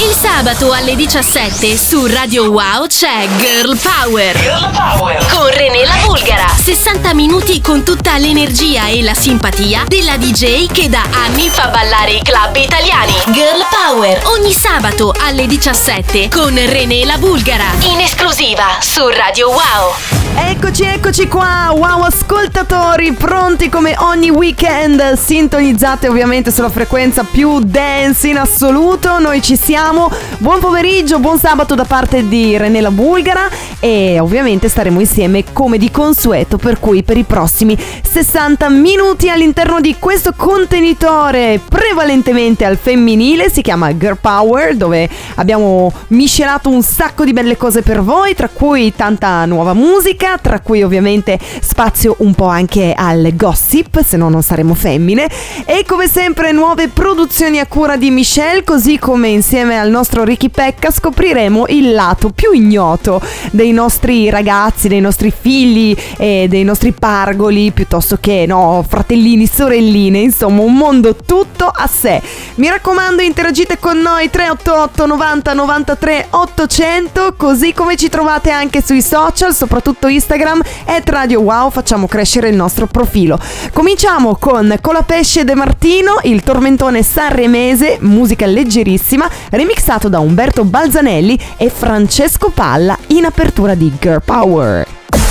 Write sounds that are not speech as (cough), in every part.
Il sabato alle 17 su Radio Wow c'è Girl Power. Girl Power. Con René la Bulgara. 60 minuti con tutta l'energia e la simpatia della DJ che da anni fa ballare i club italiani. Girl Power. Ogni sabato alle 17 con René la Bulgara. In esclusiva su Radio Wow. Eccoci, eccoci qua, wow ascoltatori, pronti come ogni weekend, sintonizzate ovviamente sulla frequenza più dance in assoluto, noi ci siamo, buon pomeriggio, buon sabato da parte di René La Bulgara e ovviamente staremo insieme come di consueto, per cui per i prossimi 60 minuti all'interno di questo contenitore prevalentemente al femminile, si chiama Girl Power, dove abbiamo miscelato un sacco di belle cose per voi, tra cui tanta nuova musica, tra cui ovviamente spazio un po' anche al gossip, se no non saremo femmine. E come sempre nuove produzioni a cura di Michelle, così come insieme al nostro Ricky Pecca scopriremo il lato più ignoto dei nostri ragazzi, dei nostri figli e dei nostri pargoli, piuttosto che no, fratellini, sorelline, insomma un mondo tutto a sé. Mi raccomando interagite con noi 388 90 93 800, così come ci trovate anche sui social, soprattutto Instagram, at Radio Wow, facciamo crescere il nostro profilo. Cominciamo con Colapesce De Martino, il tormentone sanremese, musica leggerissima, remixato da Umberto Balzanelli e Francesco Palla in apertura di Girl Power.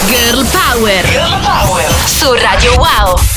Girl Power. Girl Power. Su Radio Wow.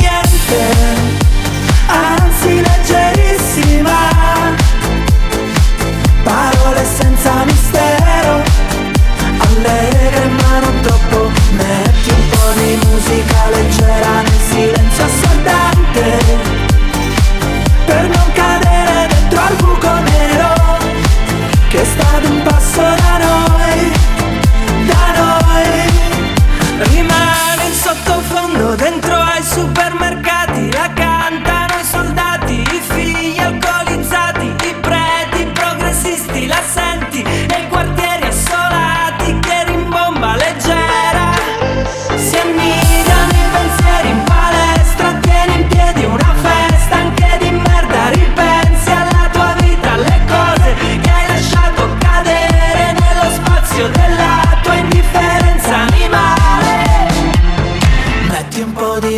niente, anzi leggerissima. Parole senza mistero, allegre ma non troppo. Metti un po' di musica leggera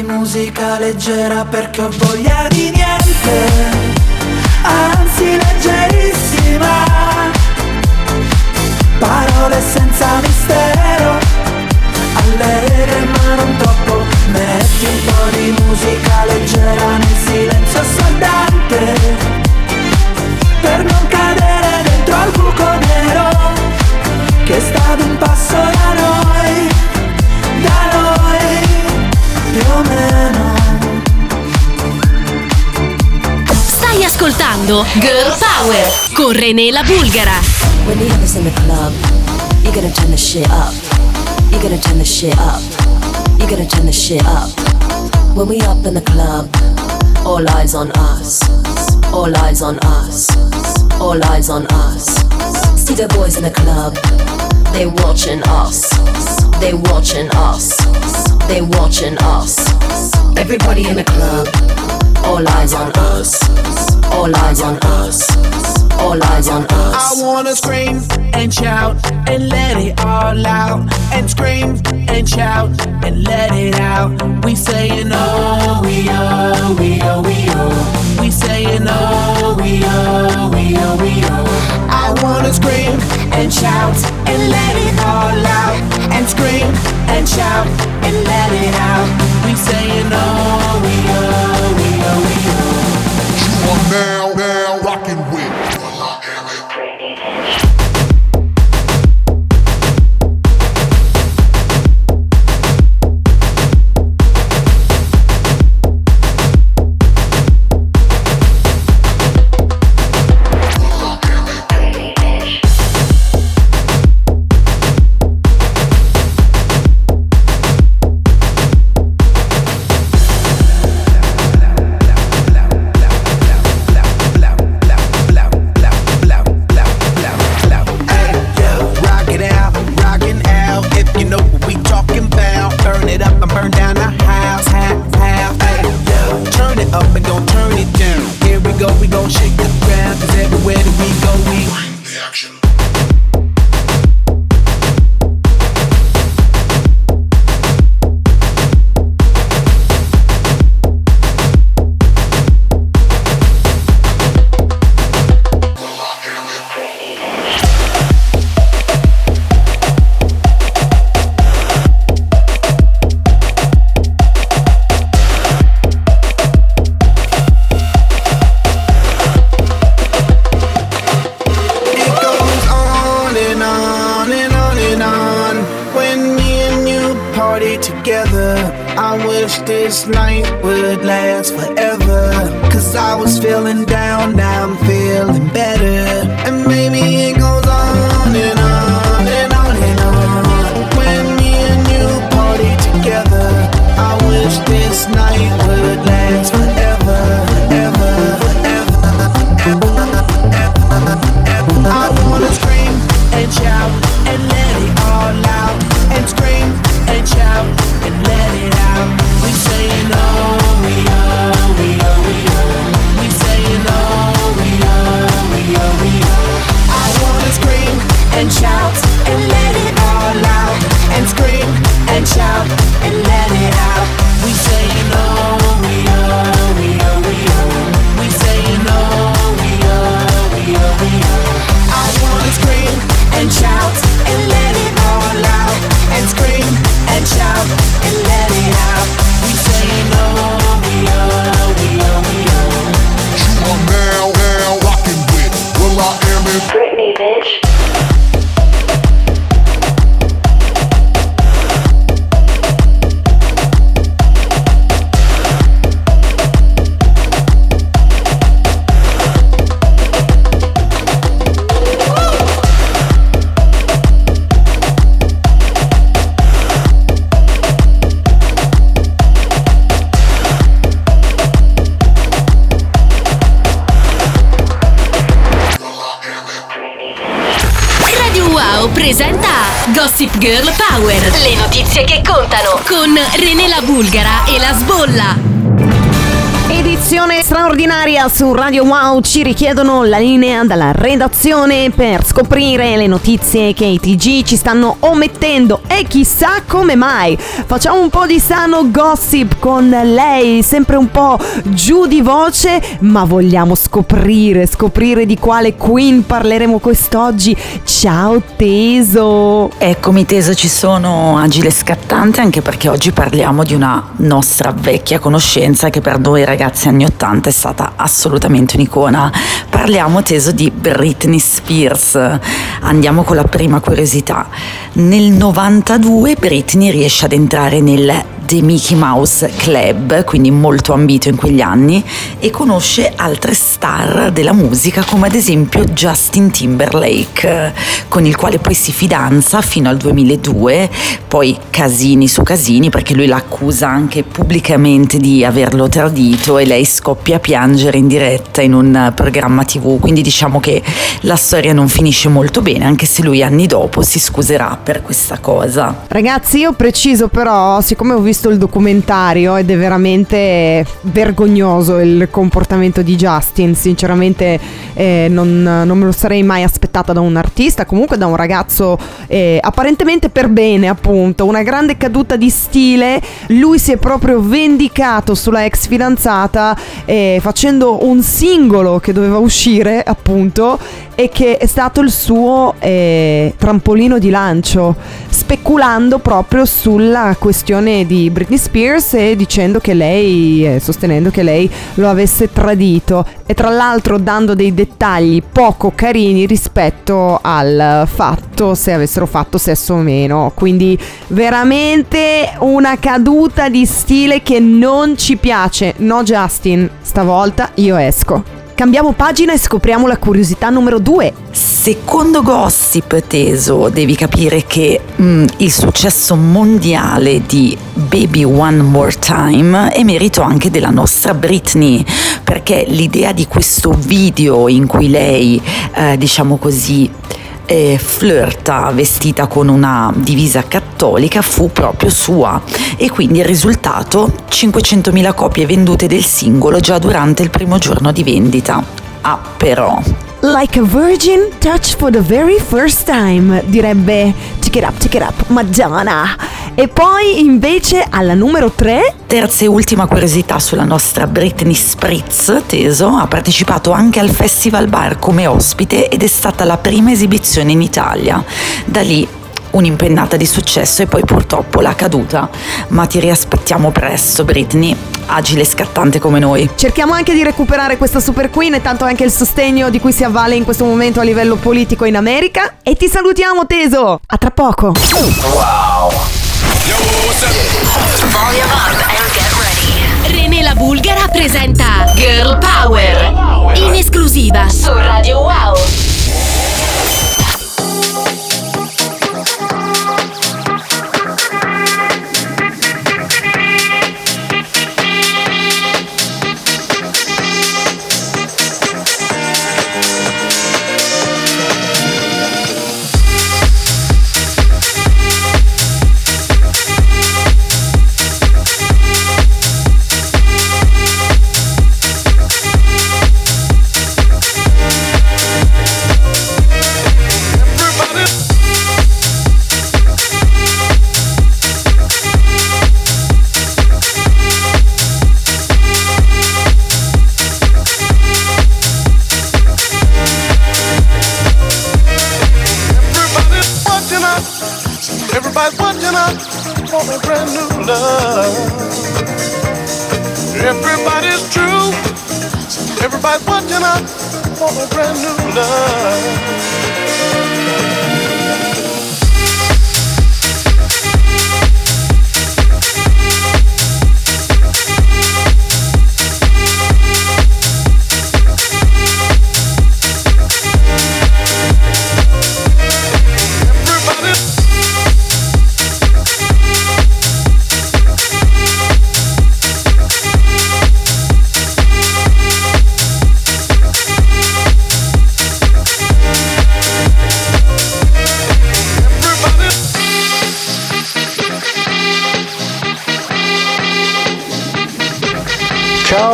musica leggera perché ho voglia di niente, anzi leggerissima. Parole senza mistero. Allegre ma non troppo. Metti un po' di musica leggera nel silenzio assordante. Per non cadere dentro al buco nero Che è stato un passo da noi più o meno. Stai ascoltando Girl Power con René Bulgara. When the others in the club, you gotta turn the shit up. You gotta turn the shit up. You gotta turn the shit up. When we up in the club, all eyes on us. All eyes on us. All eyes on us. See the boys in the club, they watching us. They watching us. They watching us. Everybody in the club, all eyes on us. All eyes on us. All eyes on us. I wanna scream and shout and let it all out. And scream and shout and let it out. We saying oh, we oh, we oh, we oh. We saying oh, we oh, we oh, we oh. I wanna scream and shout and let it all out. And scream and shout and let it out. Wish this night would last forever. Cause I was feeling down, now I'm feeling better. And maybe it goes on and on and on and on. When me and you party together, I wish this night would last forever, Gossip Girl Power. Le notizie che contano con René la Bulgara e la Sbolla. Edizione straordinaria su Radio Wow ci richiedono la linea dalla redazione per scoprire le notizie che i TG ci stanno omettendo e chissà come mai. Facciamo un po' di sano gossip con lei, sempre un po' giù di voce, ma vogliamo scoprire, scoprire di quale Queen parleremo quest'oggi. Ciao Teso! Eccomi Teso, ci sono agile scattante anche perché oggi parliamo di una nostra vecchia conoscenza che per noi ragazzi anni 80 è stata assolutamente un'icona. Parliamo Teso di Britney Spears. Andiamo con la prima curiosità. Nel 92 Britney riesce ad entrare nel The Mickey Mouse Club, quindi molto ambito in quegli anni, e conosce altre star della musica come ad esempio Justin Timberlake, con il quale poi si fidanza fino al 2002, poi casini su casini perché lui l'accusa anche pubblicamente di averlo tradito e lei scoppia a piangere in diretta in un programma tv, quindi diciamo che la storia non finisce molto bene anche se lui anni dopo si scuserà per questa cosa. Ragazzi, io preciso però, siccome ho visto il documentario ed è veramente vergognoso il comportamento di Justin, sinceramente eh, non, non me lo sarei mai aspettata da un artista, comunque da un ragazzo eh, apparentemente per bene appunto, una grande caduta di stile, lui si è proprio vendicato sulla ex fidanzata eh, facendo un singolo che doveva uscire appunto e che è stato il suo eh, trampolino di lancio, speculando proprio sulla questione di Britney Spears e dicendo che lei, eh, sostenendo che lei lo avesse tradito e tra l'altro dando dei dettagli poco carini rispetto al fatto se avessero fatto sesso o meno. Quindi veramente una caduta di stile che non ci piace. No Justin, stavolta io esco. Cambiamo pagina e scopriamo la curiosità numero 2. Secondo Gossip Teso, devi capire che mm, il successo mondiale di Baby One More Time è merito anche della nostra Britney, perché l'idea di questo video in cui lei, eh, diciamo così, eh, flirta vestita con una divisa cattolica fu proprio sua e quindi il risultato 500.000 copie vendute del singolo già durante il primo giorno di vendita. Ah però, Like a virgin touch for the very first time, direbbe Tick it up, tick it up, Madonna. E poi invece alla numero 3 terza e ultima curiosità sulla nostra Britney Spritz, Teso, ha partecipato anche al Festival Bar come ospite ed è stata la prima esibizione in Italia. Da lì un'impennata di successo e poi purtroppo la caduta, ma ti riaspettiamo presto Britney, agile e scattante come noi. cerchiamo anche di recuperare questa super queen e tanto anche il sostegno di cui si avvale in questo momento a livello politico in America. E ti salutiamo Teso! A tra poco! René la Bulgara presenta Girl Power in esclusiva su Radio Wow. A brand new love. Everybody's true. Everybody's watching us for a brand new love.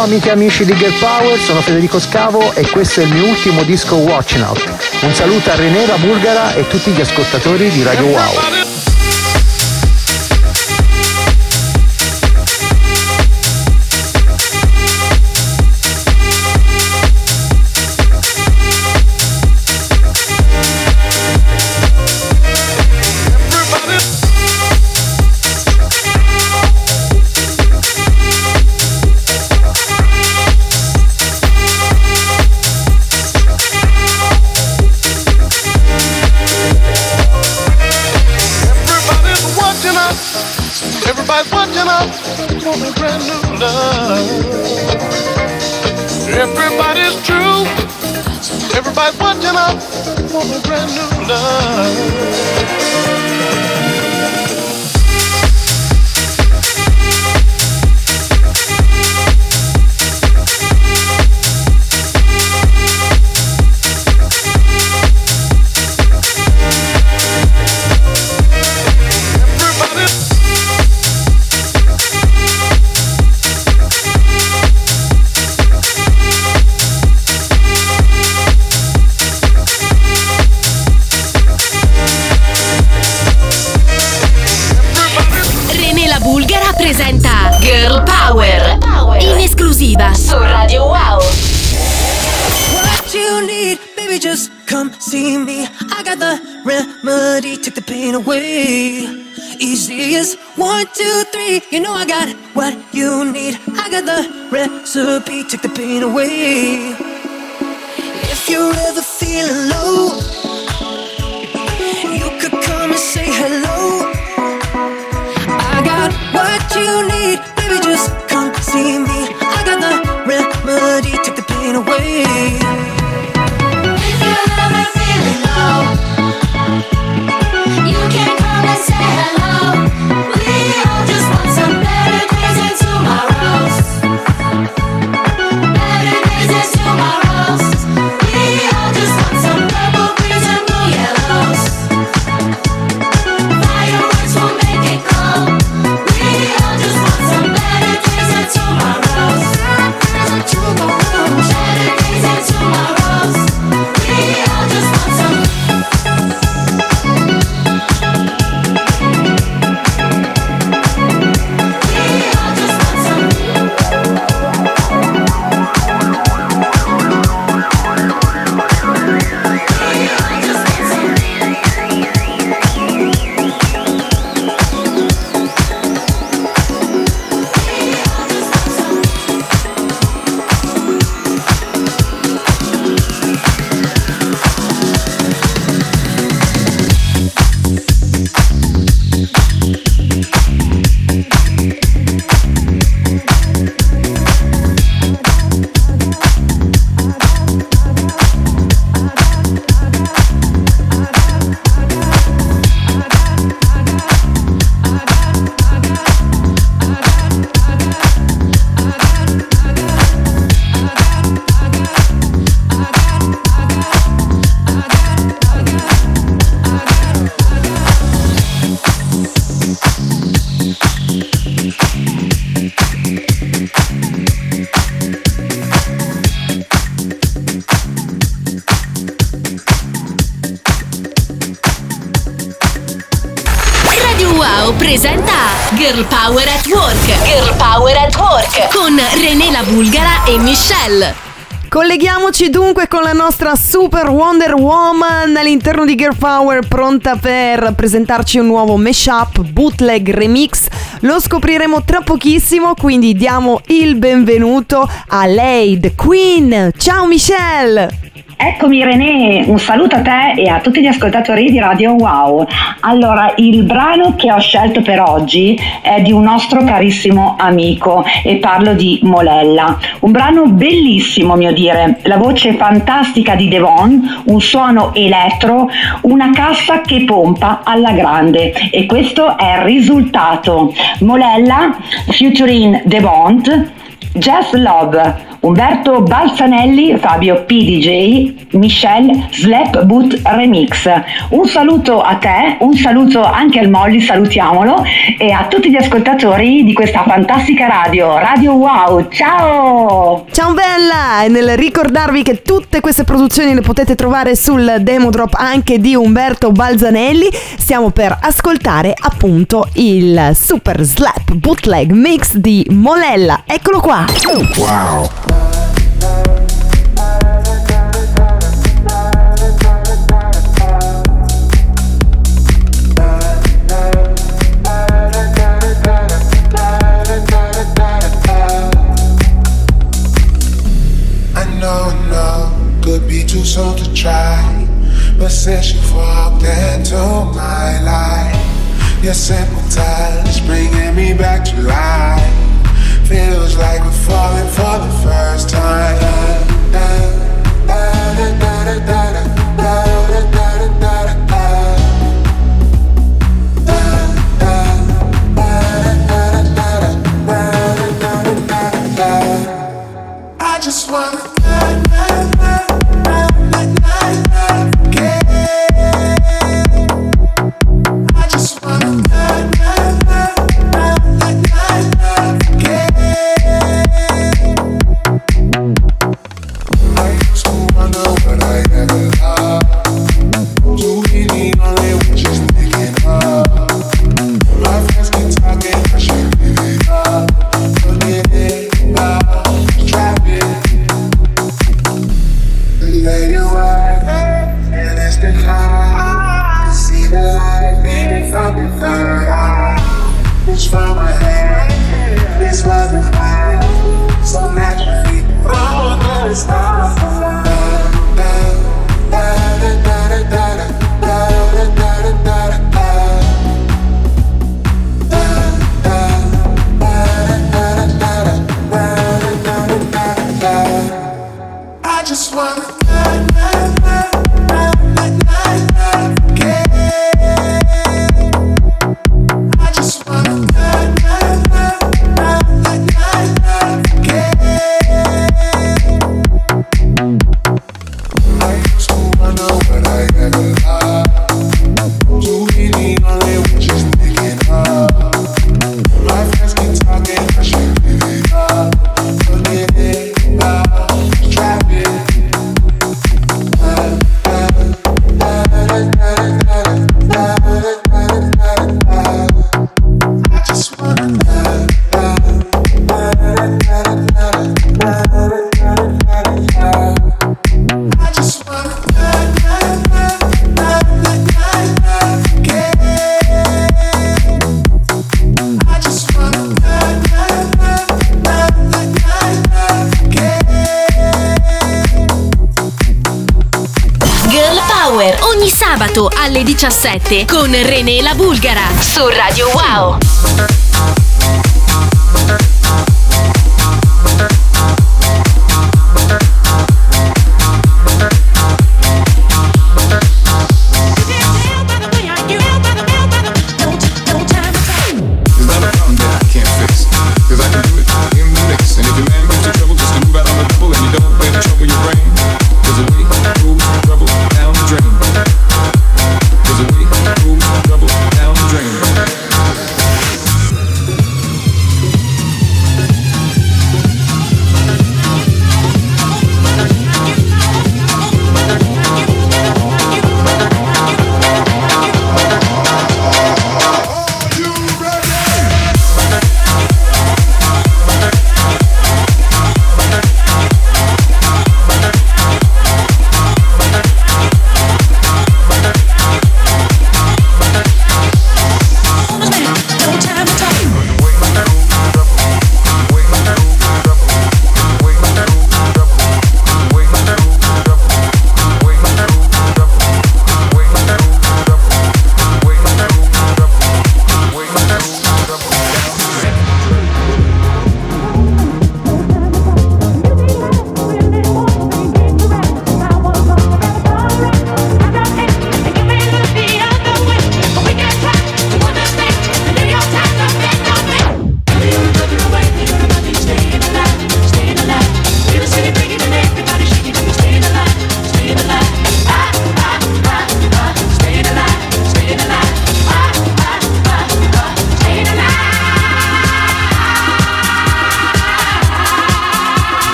Ciao amiche e amici di Girl Power, sono Federico Scavo e questo è il mio ultimo disco Watching Out. Un saluto a René La Bulgara e tutti gli ascoltatori di Radio Wow. Everybody's true. Everybody's watching up, want a brand new love. The pain away. Easy as one, two, three. You know I got what you need. I got the recipe, take the pain away. If you're ever feeling low, you could come and say hello. I got what you need, baby, just come see me. I got the remedy, take the pain away. Wow presenta Girl Power at Work. Girl Power at Work con René la Bulgara e Michelle. Colleghiamoci dunque con la nostra Super Wonder Woman all'interno di Girl Power pronta per presentarci un nuovo mashup, bootleg, remix. Lo scopriremo tra pochissimo, quindi diamo il benvenuto a lei, The Queen. Ciao Michelle! Eccomi René, un saluto a te e a tutti gli ascoltatori di Radio Wow. Allora, il brano che ho scelto per oggi è di un nostro carissimo amico e parlo di Molella. Un brano bellissimo, mio dire, la voce fantastica di Devon, un suono elettro, una cassa che pompa alla grande e questo è il risultato. Molella featuring Devon, Jazz Love, Umberto Balzanelli, Fabio PDJ, Michelle Slap Boot Remix. Un saluto a te, un saluto anche al Molly, salutiamolo, e a tutti gli ascoltatori di questa fantastica radio, Radio Wow. Ciao! Ciao bella! E nel ricordarvi che tutte queste produzioni le potete trovare sul demo drop anche di Umberto Balzanelli, stiamo per ascoltare appunto il Super Slap Bootleg Mix di Molella. Eccolo qua! Wow. I con René la Bulgara su Radio Wow.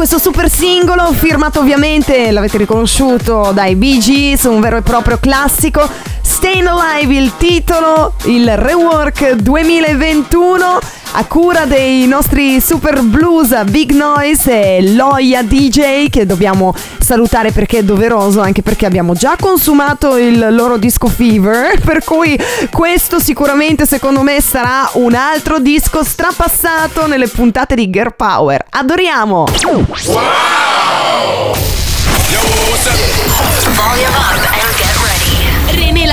questo super singolo firmato ovviamente, l'avete riconosciuto, dai Bee Gees, un vero e proprio classico. Staying Alive il titolo, il rework 2021 a cura dei nostri super blues Big Noise e Loia DJ che dobbiamo salutare perché è doveroso anche perché abbiamo già consumato il loro disco Fever (laughs) per cui questo sicuramente secondo me sarà un altro disco strapassato nelle puntate di Girl Power. Adoriamo! Wow! Yo,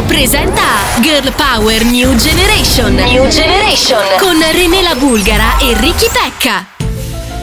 Wow presenta Girl Power New Generation. New Generation con René la Bulgara e Ricky Pecca.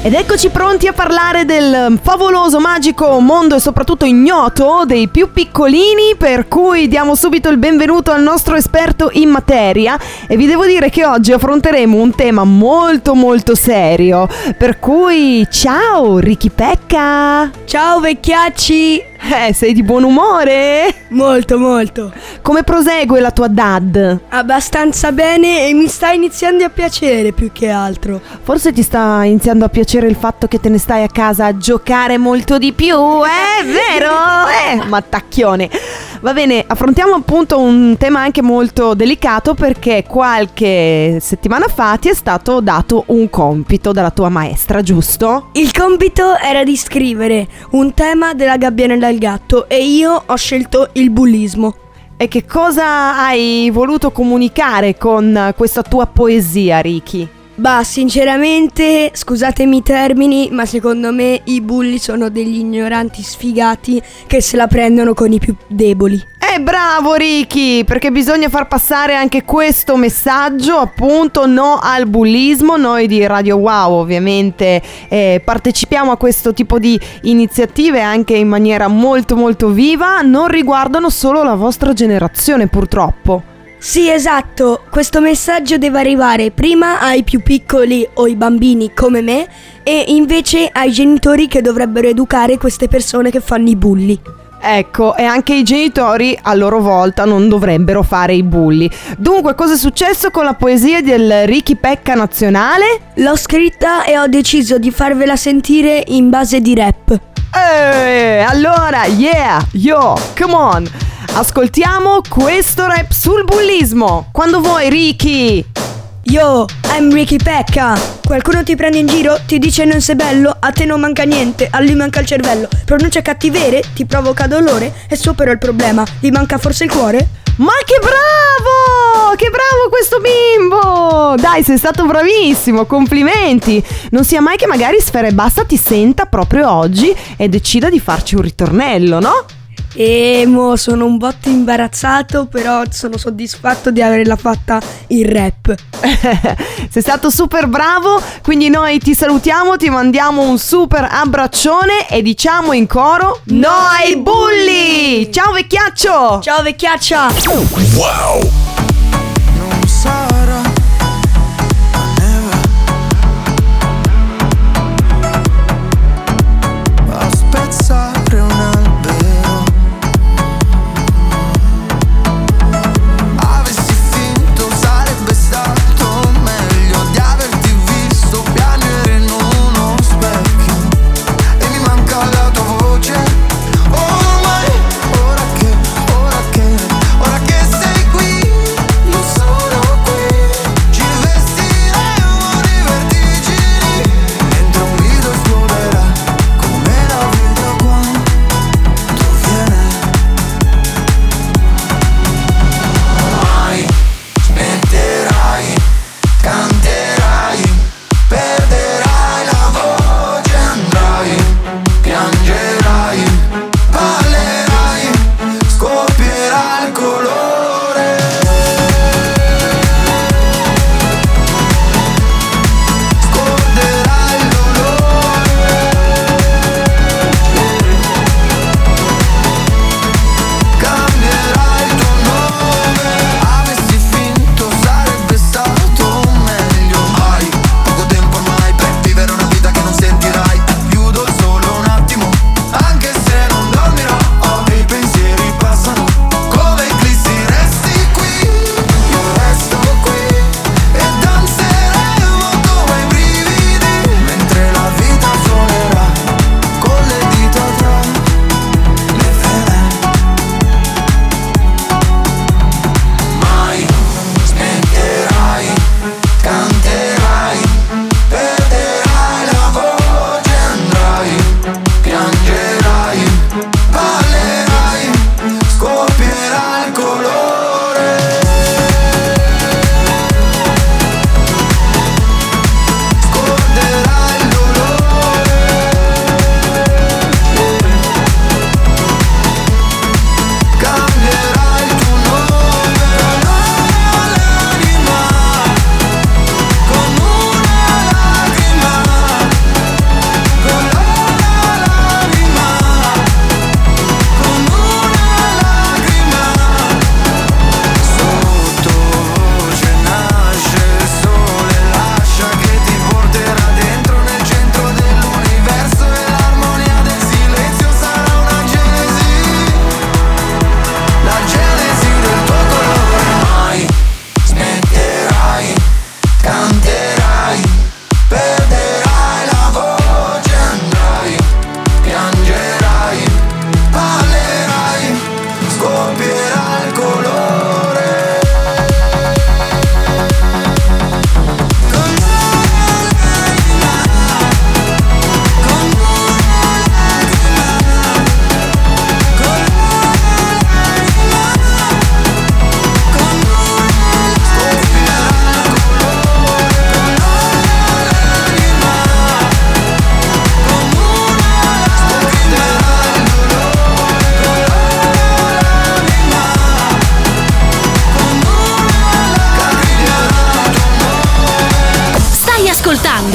Ed eccoci pronti a parlare del favoloso, magico mondo e soprattutto ignoto dei più piccolini, per cui diamo subito il benvenuto al nostro esperto in materia e vi devo dire che oggi affronteremo un tema molto molto serio, per cui ciao Ricky Pecca! Ciao vecchiacci! Eh, sei di buon umore? Molto, molto. Come prosegue la tua dad? Abbastanza bene e mi sta iniziando a piacere più che altro. Forse ti sta iniziando a piacere il fatto che te ne stai a casa a giocare molto di più, eh? Vero? (laughs) Eh, mattacchione. Va bene, affrontiamo appunto un tema anche molto delicato perché qualche settimana fa ti è stato dato un compito dalla tua maestra, giusto? Il compito era di scrivere un tema della gabbiana e del gatto e io ho scelto il bullismo. E che cosa hai voluto comunicare con questa tua poesia, Ricky? Bah, sinceramente, scusatemi i termini, ma secondo me i bulli sono degli ignoranti sfigati che se la prendono con i più deboli. Eh bravo Ricky, perché bisogna far passare anche questo messaggio, appunto no al bullismo. Noi di Radio Wow ovviamente eh, partecipiamo a questo tipo di iniziative anche in maniera molto molto viva, non riguardano solo la vostra generazione purtroppo. Sì, esatto, questo messaggio deve arrivare prima ai più piccoli o i bambini come me e invece ai genitori che dovrebbero educare queste persone che fanno i bulli. Ecco, e anche i genitori a loro volta non dovrebbero fare i bulli. Dunque, cosa è successo con la poesia del Ricky Pecca nazionale? L'ho scritta e ho deciso di farvela sentire in base di rap. Eh, allora, yeah, yo, come on. Ascoltiamo questo rap sul bullismo. Quando vuoi, Ricky. Yo, I'm Ricky Pecca. Qualcuno ti prende in giro, ti dice non sei bello, a te non manca niente, a lui manca il cervello. Pronuncia cattivere, ti provoca dolore e supero il problema. Gli manca forse il cuore? Ma che bravo! Che bravo questo bimbo! Dai, sei stato bravissimo, complimenti! Non sia mai che magari Sfera e Basta ti senta proprio oggi e decida di farci un ritornello, no? Emo, sono un botto imbarazzato, però sono soddisfatto di averla fatta in rap. (laughs) Sei stato super bravo, quindi noi ti salutiamo, ti mandiamo un super abbraccione e diciamo in coro No ai bulli! Ciao vecchiaccio! Ciao vecchiaccia! Wow!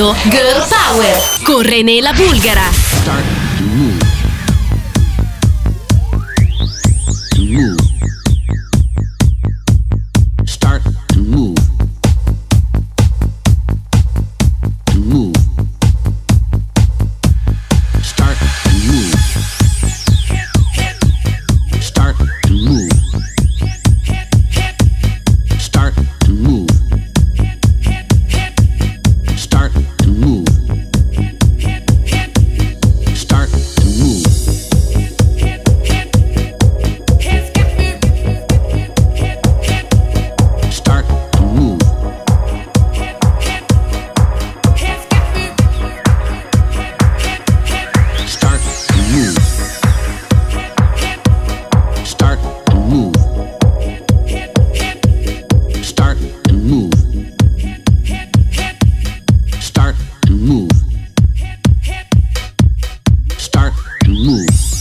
Girl Power con René Bulgara. Move.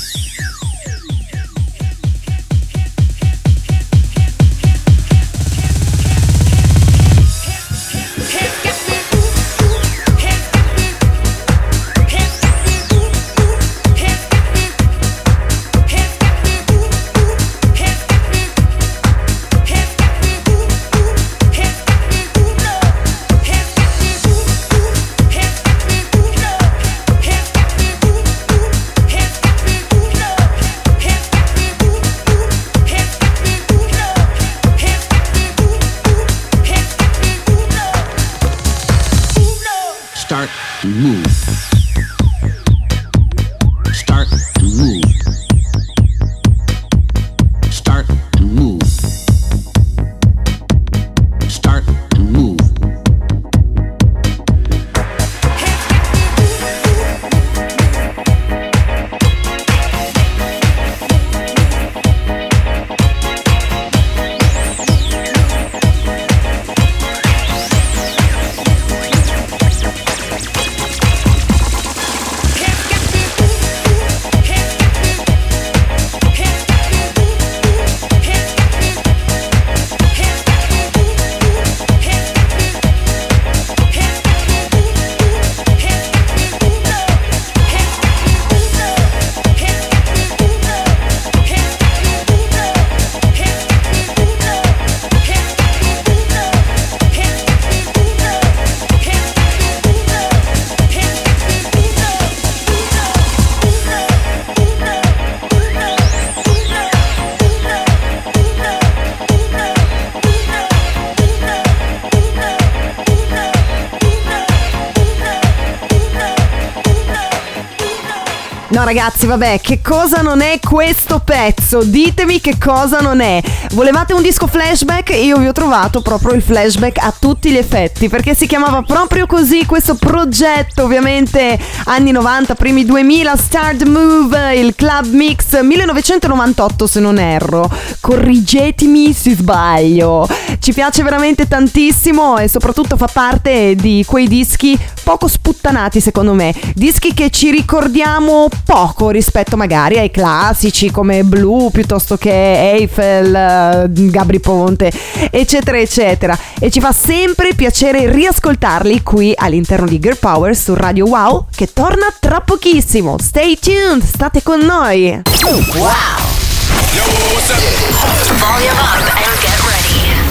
Ragazzi, vabbè, che cosa non è questo pezzo? Ditemi che cosa non è. Volevate un disco flashback? Io vi ho trovato proprio il flashback a tutti gli effetti, perché si chiamava proprio così questo progetto, ovviamente anni 90, primi 2000, Start Move, il Club Mix 1998 se non erro. Corrigetemi se sbaglio. Ci piace veramente tantissimo e soprattutto fa parte di quei dischi poco sputtanati secondo me, dischi che ci ricordiamo poco rispetto magari ai classici come Blue piuttosto che Eiffel, eh, Gabri Ponte, eccetera eccetera e ci fa sempre piacere riascoltarli qui all'interno di Girl Power su Radio Wow che torna tra pochissimo. Stay tuned, state con noi.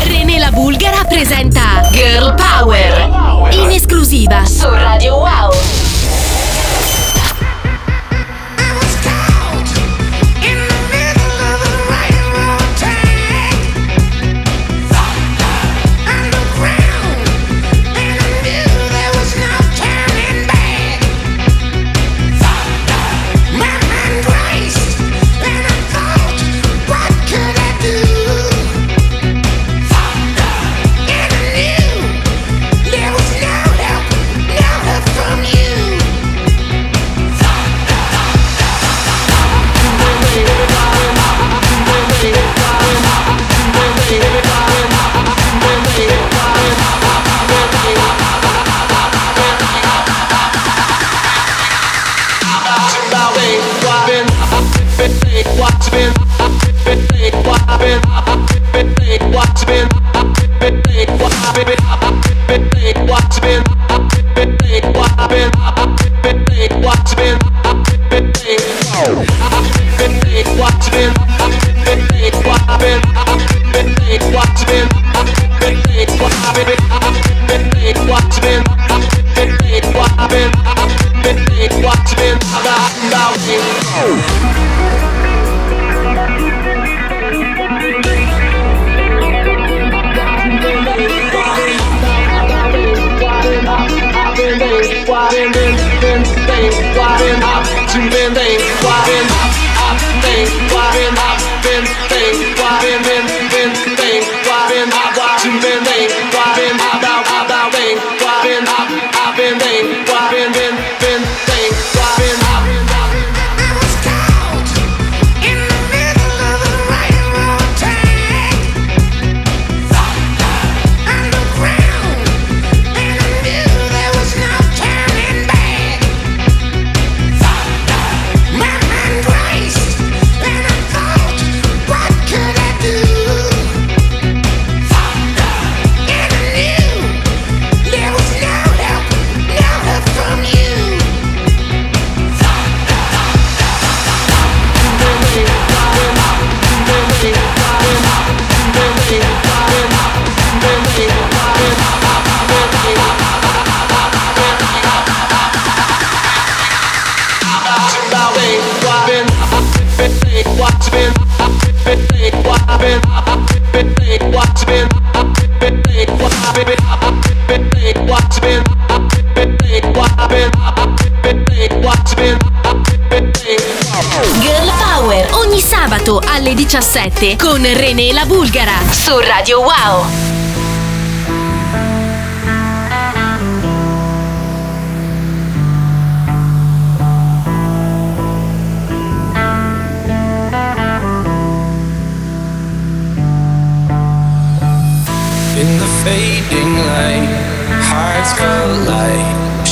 René la Bulgara presenta Girl Power in esclusiva su Radio Wow. been, been, been. 2017 con René La Bulgara su Radio Wow. In the fading light, hearts collide.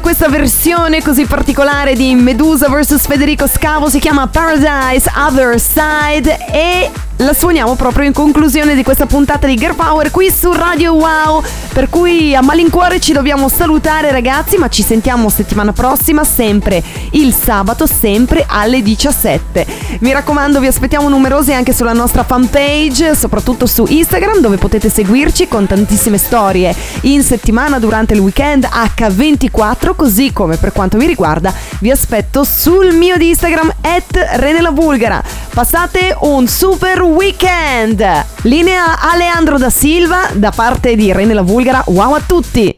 Questa versione così particolare di Medusa vs Federico Scavo si chiama Paradise Other Side e la suoniamo proprio in conclusione di questa puntata di Girl Power qui su Radio Wow. Per cui a malincuore ci dobbiamo salutare ragazzi, ma ci sentiamo settimana prossima sempre il sabato, sempre alle 17. Mi raccomando, vi aspettiamo numerosi anche sulla nostra fanpage, soprattutto su Instagram dove potete seguirci con tantissime storie in settimana durante il weekend H24, così come per quanto mi riguarda vi aspetto sul mio di Instagram at Renela Bulgara. Passate un super weekend. Linea Aleandro da Silva da parte di Irene la Vulgara. Wow a tutti.